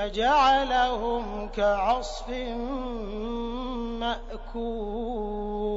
فجعلهم كعصف مأكول.